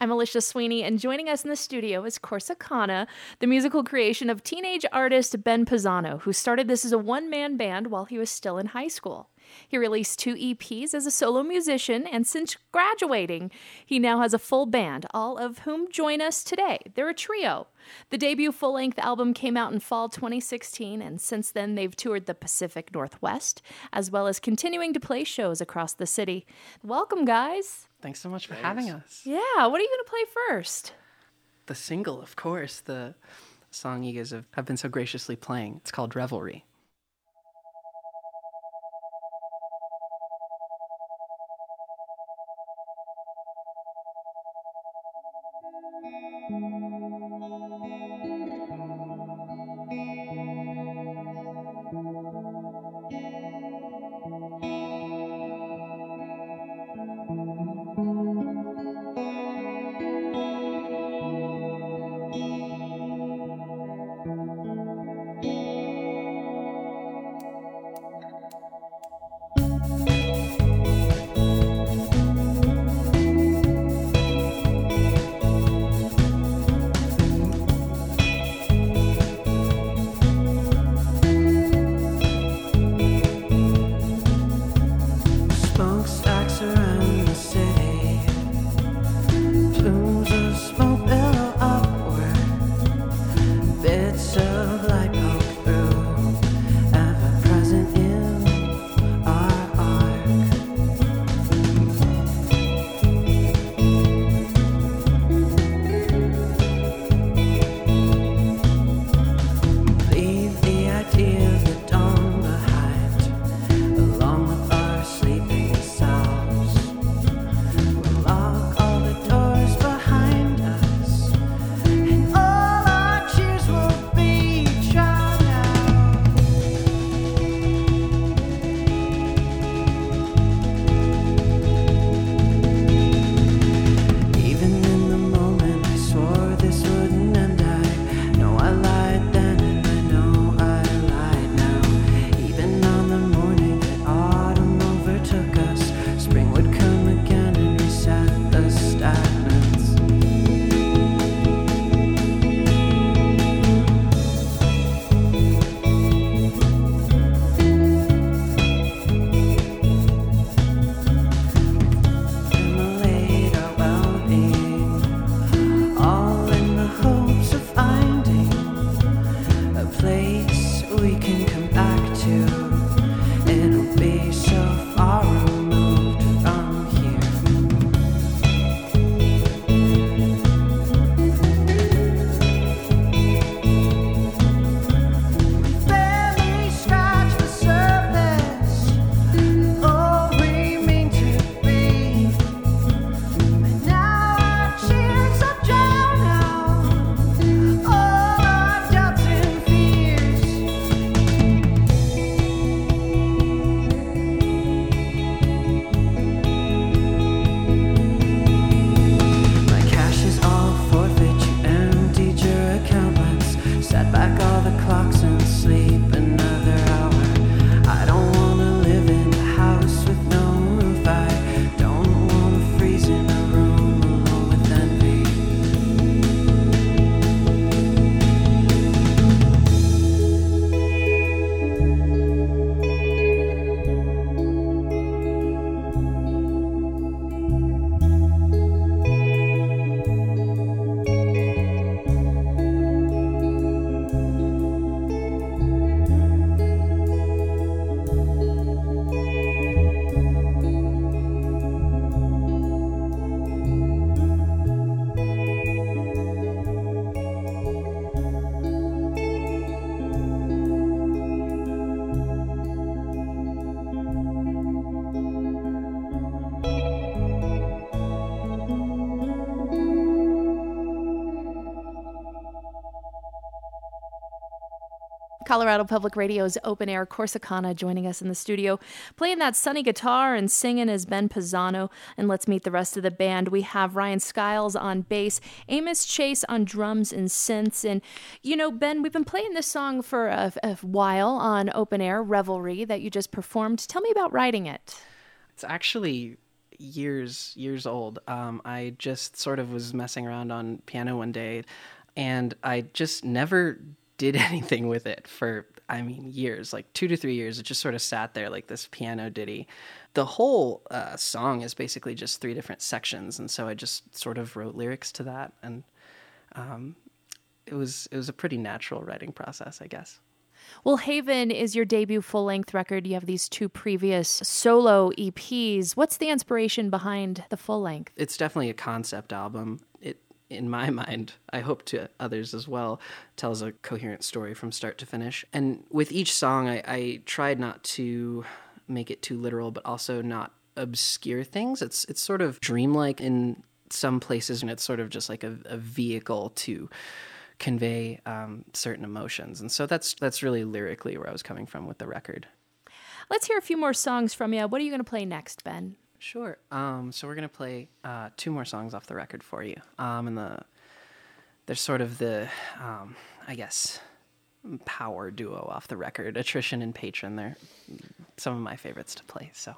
I'm Alisha Sweeney, and joining us in the studio is Corsicana, the musical creation of teenage artist Ben Pisano, who started this as a one man band while he was still in high school. He released two EPs as a solo musician, and since graduating, he now has a full band, all of whom join us today. They're a trio. The debut full length album came out in fall 2016, and since then, they've toured the Pacific Northwest, as well as continuing to play shows across the city. Welcome, guys. Thanks so much for having us. Yeah, what are you going to play first? The single, of course, the song you guys have, have been so graciously playing. It's called Revelry. to Colorado Public Radio's open air Corsicana joining us in the studio, playing that sunny guitar and singing as Ben Pisano. And let's meet the rest of the band. We have Ryan Skiles on bass, Amos Chase on drums and synths. And, you know, Ben, we've been playing this song for a, a while on open air Revelry that you just performed. Tell me about writing it. It's actually years years old. Um, I just sort of was messing around on piano one day, and I just never did anything with it for I mean years, like two to three years. It just sort of sat there like this piano ditty. The whole uh, song is basically just three different sections, and so I just sort of wrote lyrics to that, and um, it was it was a pretty natural writing process, I guess. Well, Haven is your debut full length record. You have these two previous solo EPs. What's the inspiration behind the full length? It's definitely a concept album. In my mind, I hope to others as well, tells a coherent story from start to finish. And with each song, I, I tried not to make it too literal, but also not obscure things. It's it's sort of dreamlike in some places, and it's sort of just like a, a vehicle to convey um, certain emotions. And so that's that's really lyrically where I was coming from with the record. Let's hear a few more songs from you. What are you going to play next, Ben? Sure. Um, so we're gonna play uh, two more songs off the record for you. Um, and the there's sort of the um, I guess power duo off the record, Attrition and Patron. They're some of my favorites to play. So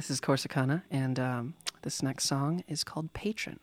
this is Corsicana, and um, this next song is called Patron.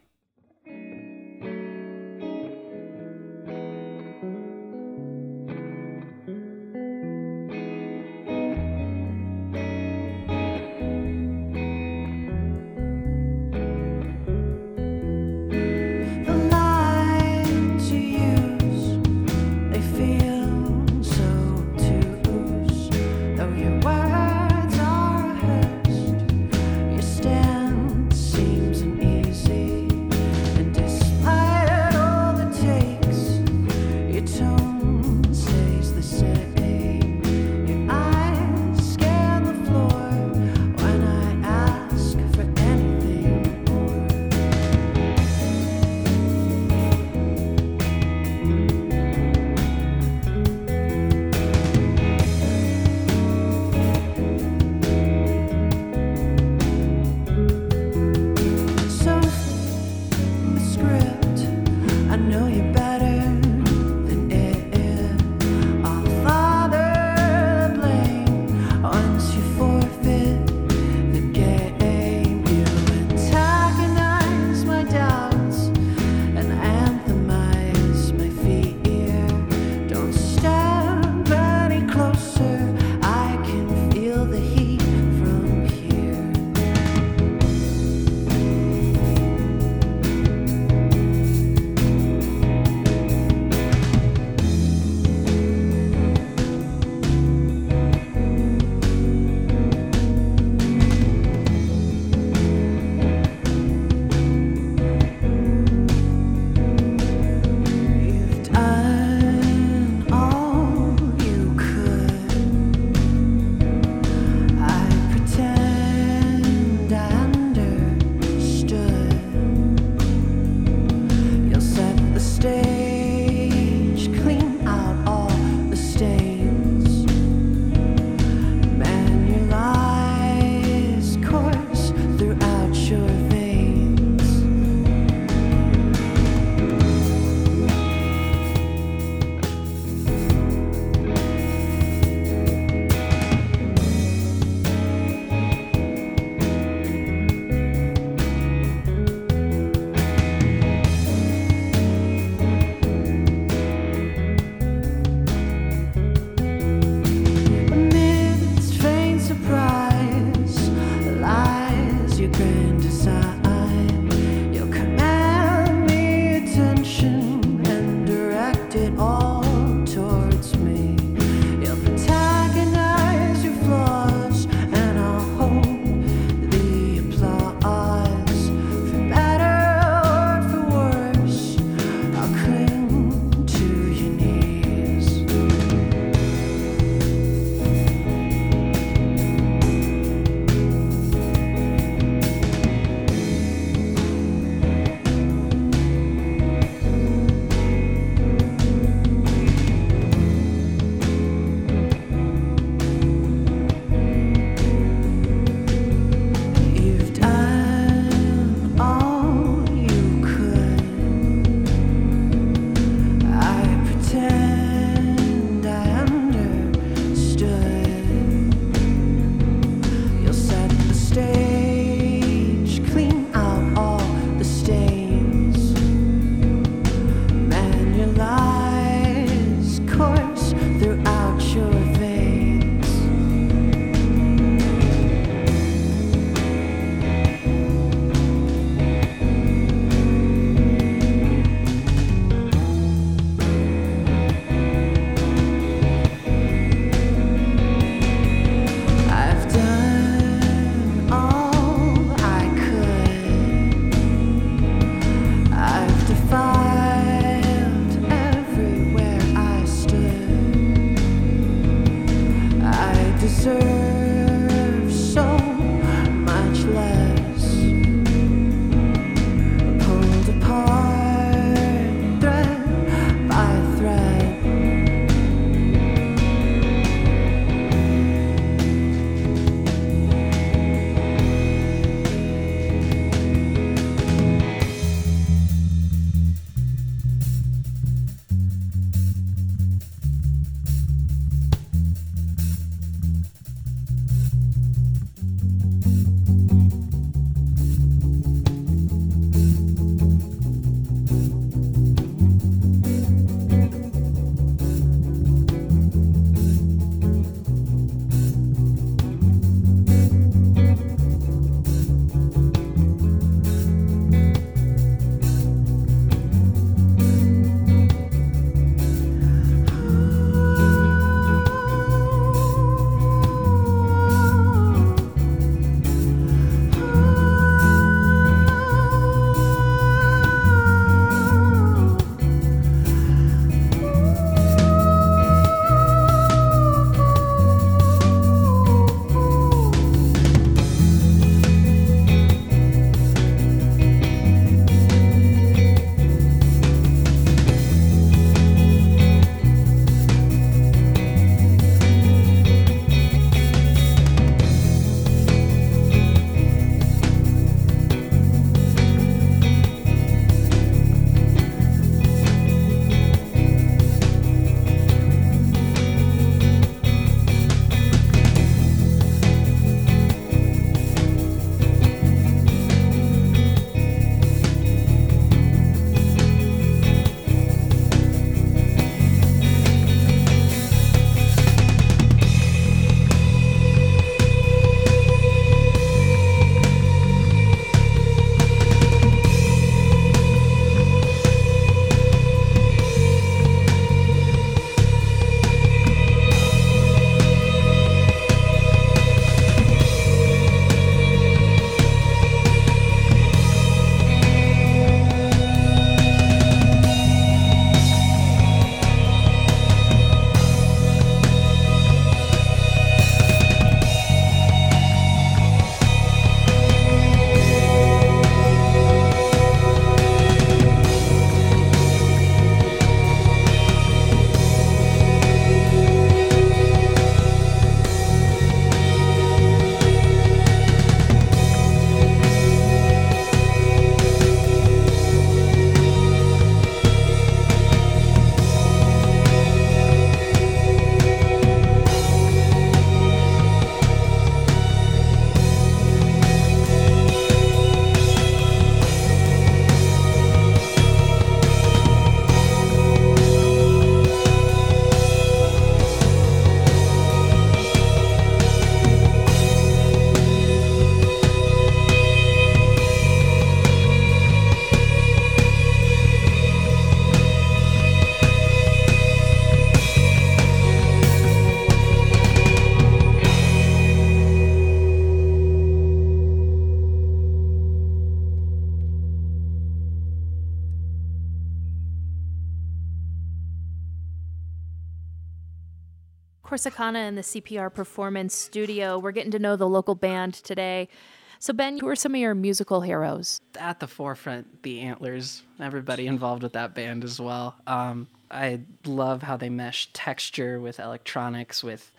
Corsicana and the CPR Performance Studio. We're getting to know the local band today. So, Ben, who are some of your musical heroes? At the forefront, the Antlers, everybody involved with that band as well. Um, I love how they mesh texture with electronics, with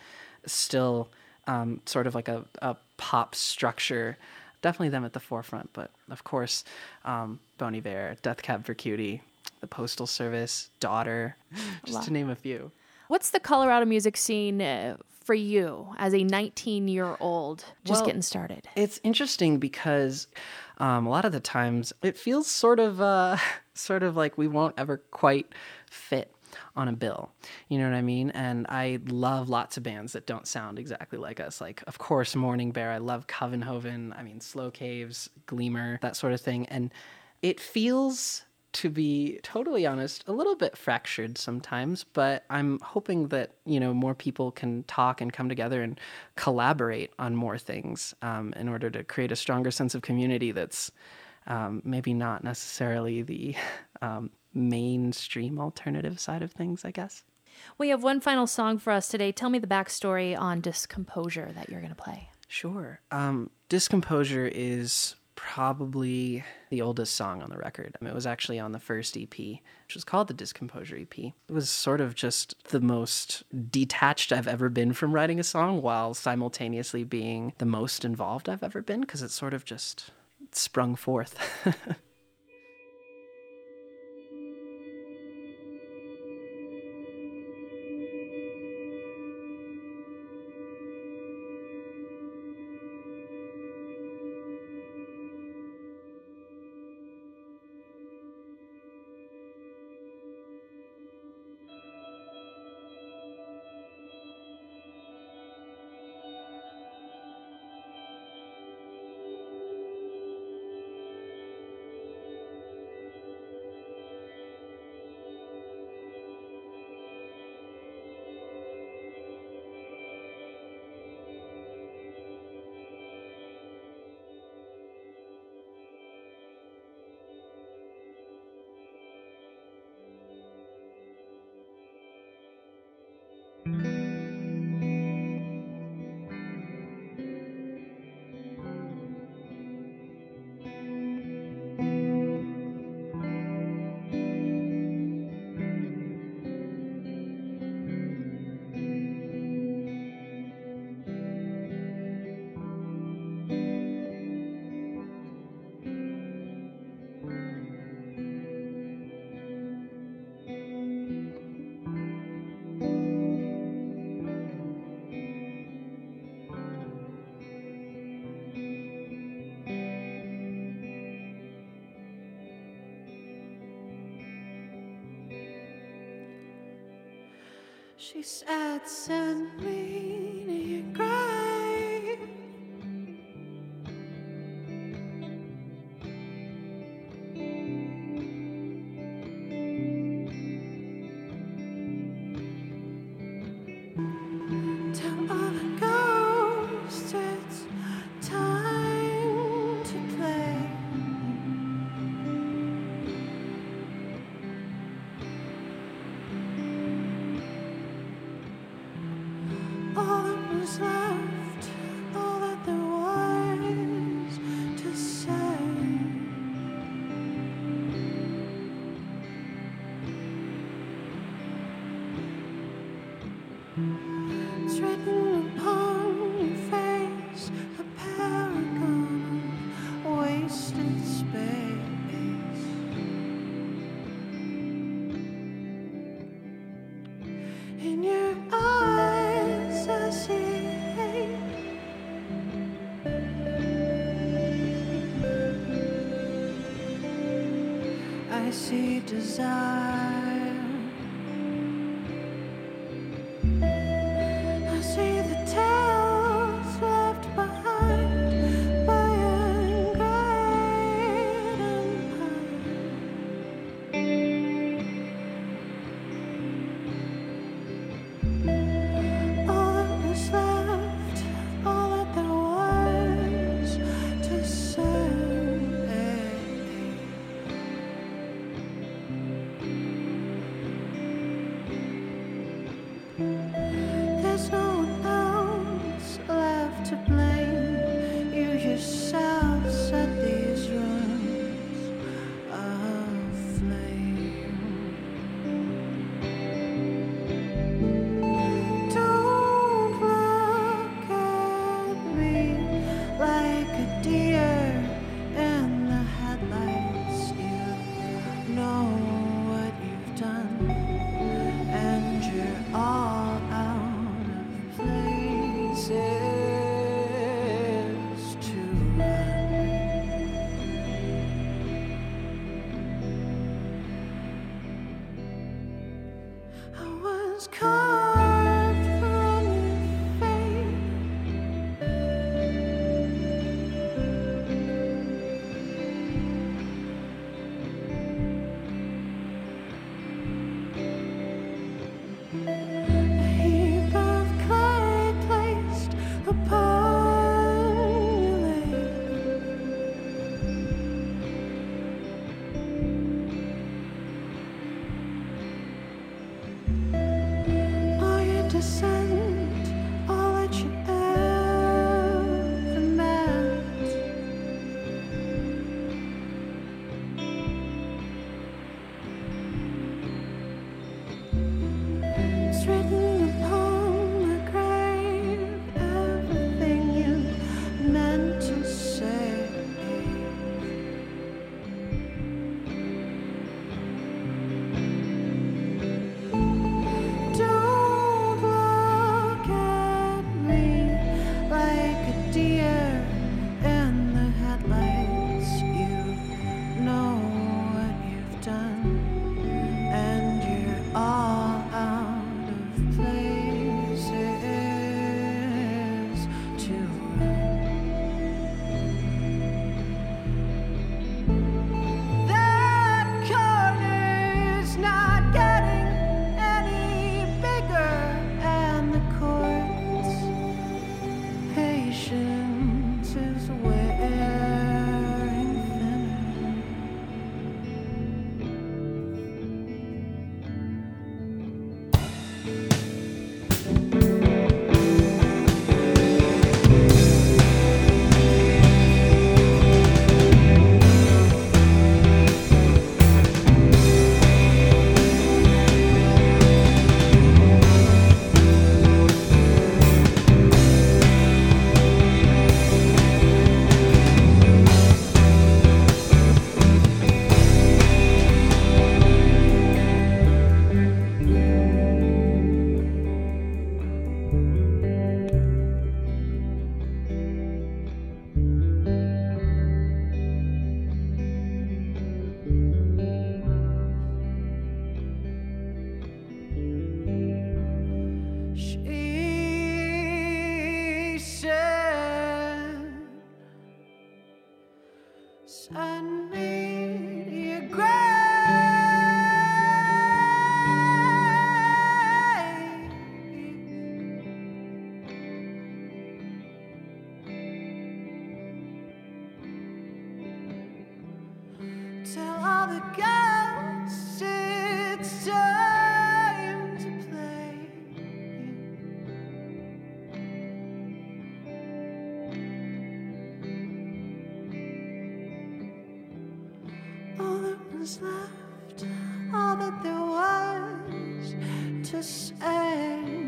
still um, sort of like a, a pop structure. Definitely them at the forefront, but of course, um, Bon Iver, Death Cab for Cutie, the Postal Service, Daughter, just to name a few. What's the Colorado music scene uh, for you as a 19 year old just Well, getting started? It's interesting because um, a lot of the times it feels sort of uh, sort of like we won't ever quite fit on a bill. You know what I mean? And I love lots of bands that don't sound exactly like us. Like, of course, Morning Bear. I love Covenhoven. I mean, Slow Caves, Gleamer, that sort of thing. And it feels to be totally honest, a little bit fractured sometimes, but I'm hoping that, you know, more people can talk and come together and collaborate on more things um, in order to create a stronger sense of community that's um, maybe not necessarily the um, mainstream alternative side of things, I guess. We have one final song for us today. Tell me the backstory on Discomposure that you're going to play. Sure. Um, Discomposure is probably the oldest song on the record. I mean, it was actually on the first EP, which was called the Discomposure EP. It was sort of just the most detached I've ever been from writing a song while simultaneously being the most involved I've ever been because it sort of just sprung forth. She said, Send me I see desire. so was left, all that there was to say.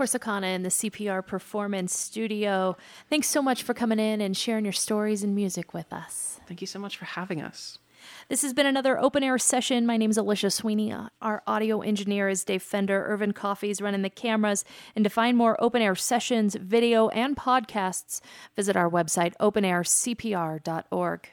Corsicana in the CPR Performance Studio. Thanks so much for coming in and sharing your stories and music with us. Thank you so much for having us. This has been another open air session. My name is Alisha Sweeney. Our audio engineer is Dave Fender. Irvin Coffey's running the cameras. And to find more open air sessions, video, and podcasts, visit our website, openaircpr.org.